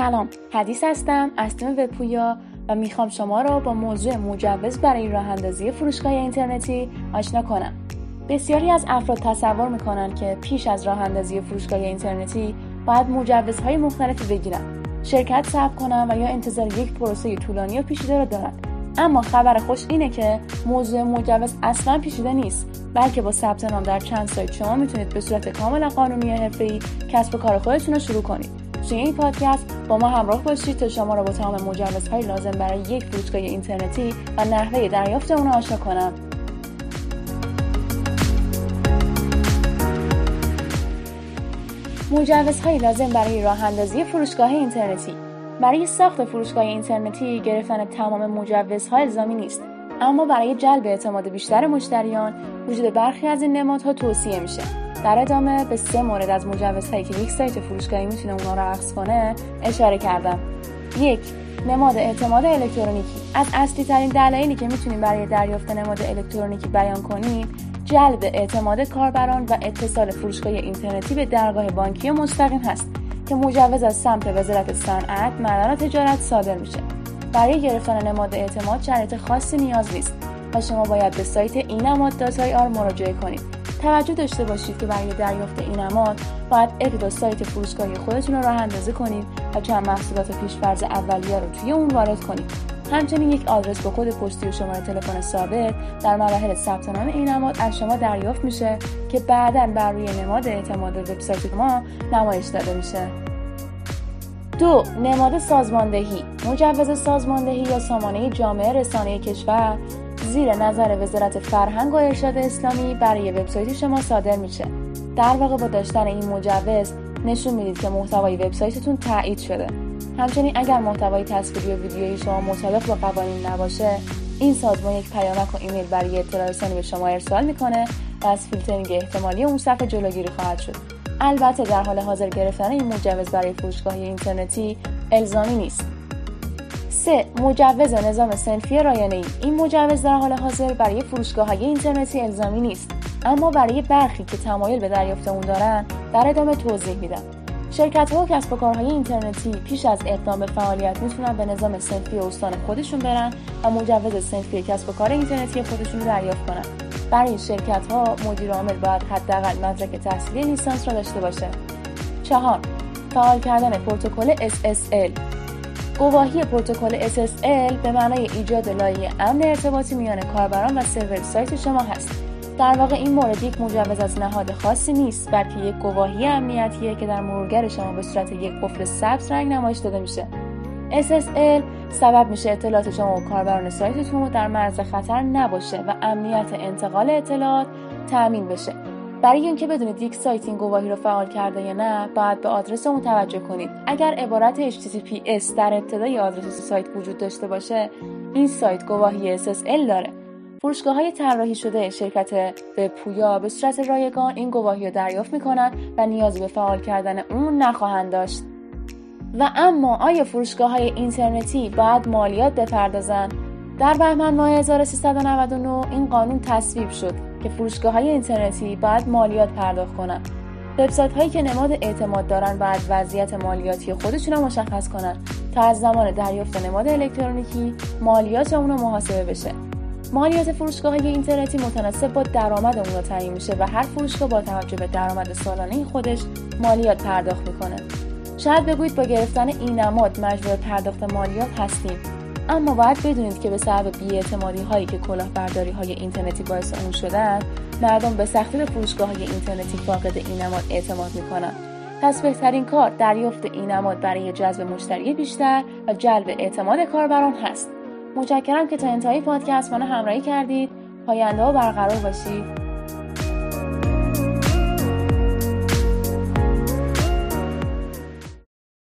سلام حدیث هستم از تیم وبپویا و می‌خوام شما را با موضوع مجوز برای راه اندازی فروشگاه اینترنتی آشنا کنم. بسیاری از افراد تصور می‌کنند که پیش از راه اندازی فروشگاه اینترنتی باید مجوزهای مختلفی بگیرن شرکت ثبت کنم و یا انتظار یک پروسه طولانی و پیچیده را دارند اما خبر خوش اینه که موضوع مجوز اصلا پیچیده نیست بلکه با ثبت نام در چند سایت شما می‌تونید به صورت کاملا قانونی حرفه‌ای کسب و کار خودتون رو شروع کنید. توی این پادکست با ما همراه باشید تا شما را با تمام مجوزهای لازم برای یک فروشگاه اینترنتی و نحوه دریافت اون آشنا کنم. مجوزهای لازم برای راه اندازی فروشگاه اینترنتی. برای ساخت فروشگاه اینترنتی گرفتن تمام مجوزها الزامی نیست اما برای جلب اعتماد بیشتر مشتریان وجود برخی از این نمادها توصیه میشه. در ادامه به سه مورد از مجوزهایی که یک سایت فروشگاهی می‌تونه اونا رو عکس کنه اشاره کردم. یک نماد اعتماد الکترونیکی. از اصلی ترین دلایلی که می‌تونیم برای دریافت نماد الکترونیکی بیان کنیم جلب اعتماد کاربران و اتصال فروشگاه اینترنتی به درگاه بانکی مستقیم هست که مجوز از سمت وزارت صنعت معدن و تجارت صادر میشه. برای گرفتن نماد اعتماد شرایط خاصی نیاز نیست و شما باید به سایت این نماد داتای آر مراجعه کنید. توجه داشته باشید که برای دریافت این نماد باید ابتدا سایت فروشگاهی خودتون رو راه اندازی کنید و چند محصولات پیشفرض اولیه رو توی اون وارد کنید. همچنین یک آدرس با کد پستی و شماره تلفن ثابت در مراحل ثبت نام این نماد از شما دریافت میشه که بعدا بر روی نماد اعتماد وبسایت ما نمایش داده میشه. دو نماد سازماندهی. مجوز سازماندهی یا سامانه جامعه رسانه کشور زیر نظر وزارت فرهنگ و ارشاد اسلامی برای وبسایت شما صادر میشه. در واقع با داشتن این مجوز نشون می‌دید که محتوای وبسایتتون تایید شده. همچنین اگر محتوای تصویری و ویدیویی شما مطابق با قوانین نباشه این سازمان یک پیامک و ایمیل برای اطلاع رسانی به شما ارسال می‌کنه و از فیلترینگ احتمالی اون صفحه جلوگیری خواهد شد. البته در حال حاضر گرفتن این مجوز برای فروشگاه اینترنتی الزامی نیست. 3. مجوز نظام سنفی رایانه ای. این مجوز در حال حاضر برای فروشگاه های اینترنتی الزامی نیست. اما برای برخی که تمایل به دریافت اون دارن در ادامه توضیح میدم. شرکت ها و کسب و کارهای اینترنتی پیش از اقدام به فعالیت می‌تونن به نظام سنفی استان خودشون برن و مجوز سنفی کسب و کار اینترنتی خودشون رو دریافت کنن. برای شرکت ها مدیر عامل باید حداقل مدرک تحصیلی لیسانس را داشته باشه. چهار فعال کردن پروتکل SSL گواهی پروتکل SSL به معنای ایجاد لایه امن ارتباطی میان کاربران و سرور سایت شما هست. در واقع این مورد یک مجوز از نهاد خاصی نیست بلکه یک گواهی امنیتیه که در مرورگر شما به صورت یک قفل سبز رنگ نمایش داده میشه. SSL سبب میشه اطلاعات شما و کاربران سایتتون در معرض خطر نباشه و امنیت انتقال اطلاعات تأمین بشه. برای اینکه بدونید یک سایت این گواهی رو فعال کرده یا نه باید به آدرس اون توجه کنید. اگر عبارت HTTPS در ابتدای آدرس سایت وجود داشته باشه این سایت گواهی SSL داره. فروشگاه های طراحی شده شرکت به پویا به صورت رایگان این گواهی رو دریافت می‌کنن و نیازی به فعال کردن اون نخواهند داشت. و اما آیا فروشگاه های اینترنتی باید مالیات بپردازن؟ در بهمن ماه 1399 این قانون تصویب شد. که فروشگاه های اینترنتی باید مالیات پرداخت کنند. وبسایت هایی که نماد اعتماد دارن باید وضعیت مالیاتی خودشون رو مشخص کنن تا از زمان دریافت نماد الکترونیکی مالیات اون محاسبه بشه. مالیات فروشگاه های اینترنتی متناسب با درآمد اون تعیین میشه و هر فروشگاه با توجه به درآمد سالانه خودش مالیات پرداخت می‌کنه. شاید بگویید با گرفتن این نماد مجبور پرداخت مالیات هستیم اما باید بدونید که به سبب بیاعتمادی هایی که کلاهبرداری های اینترنتی باعث اون شدن مردم به سختی به فروشگاه های اینترنتی فاقد این اعتماد می‌کنن پس بهترین کار دریافت این برای جذب مشتری بیشتر و جلب اعتماد کاربران هست. متشکرم که تا انتهای پادکست منو همراهی کردید. پاینده و برقرار باشید.